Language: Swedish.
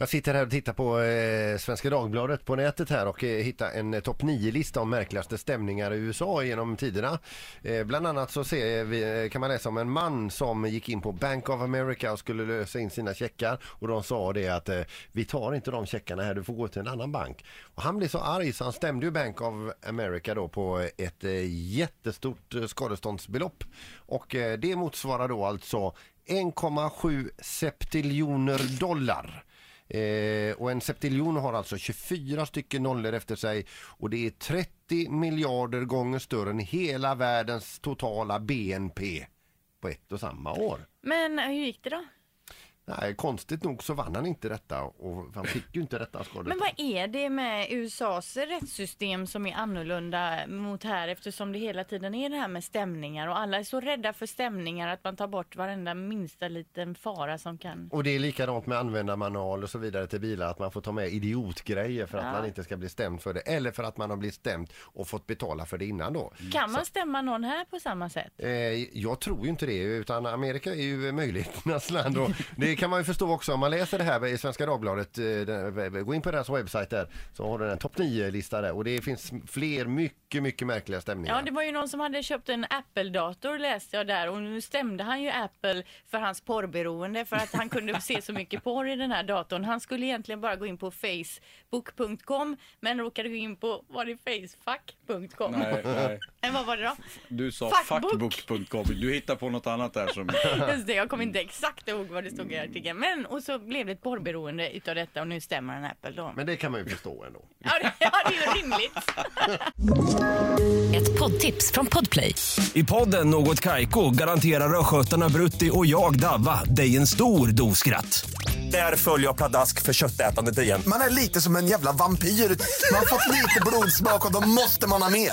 Jag sitter här och tittar på eh, Svenska Dagbladet på nätet här och eh, hittar en eh, topp 9-lista om märkligaste stämningar i USA genom tiderna. Eh, bland annat så ser vi, eh, kan man läsa om en man som gick in på Bank of America och skulle lösa in sina checkar och de sa det att eh, vi tar inte de checkarna här, du får gå till en annan bank. Och han blev så arg så han stämde ju Bank of America då på ett eh, jättestort eh, skadeståndsbelopp och eh, det motsvarar då alltså 1,7 septiljoner dollar. Eh, och en septiljon har alltså 24 stycken nollor efter sig och det är 30 miljarder gånger större än hela världens totala BNP på ett och samma år. Men hur gick det då? Nej, konstigt nog så vann han inte detta och han fick ju inte detta skadestånd. Men vad är det med USAs rättssystem som är annorlunda mot här eftersom det hela tiden är det här med stämningar och alla är så rädda för stämningar att man tar bort varenda minsta liten fara som kan. Och det är likadant med användarmanual och så vidare till bilar att man får ta med idiotgrejer för att Ja. man inte ska bli stämd för det eller för att man har blivit stämd och fått betala för det innan då. Kan man stämma någon här på samma sätt? Eh, jag tror ju inte det utan Amerika är ju möjligheternas land och det kan man ju förstå också om man läser det här i Svenska Dagbladet. eh, den- Gå in på deras webbsajt där så har du en topp 9-lista där och det finns fler mycket, mycket märkliga stämningar. Ja, det var ju någon som hade köpt en Apple-dator läste jag där och nu stämde han ju Apple för hans porrberoende för att han kunde se så mycket porr i den här datorn. Han skulle egentligen bara gå in på facebook.com men råkade gå in på, var det facefuck.com? Nej, nej. Men vad var det då? Du sa Fuckbook. fuckbook.com. Du hittar på något annat där som... Just det, jag kommer inte exakt ihåg vad det stod i artikeln. Men och så blev det ett porrberoende utav detta och nu stämmer en Apple då. Men det kan man ju förstå ändå. Ja, det, ja, det är ju rimligt. Ett poddtips från Podplay. I podden Något Kaiko garanterar östgötarna Brutti och jag, Davva, dig en stor dos skratt. Där följer jag pladask för köttätandet igen. Man är lite som en jävla vampyr. Man har fått lite blodsmak och då måste man ha mer.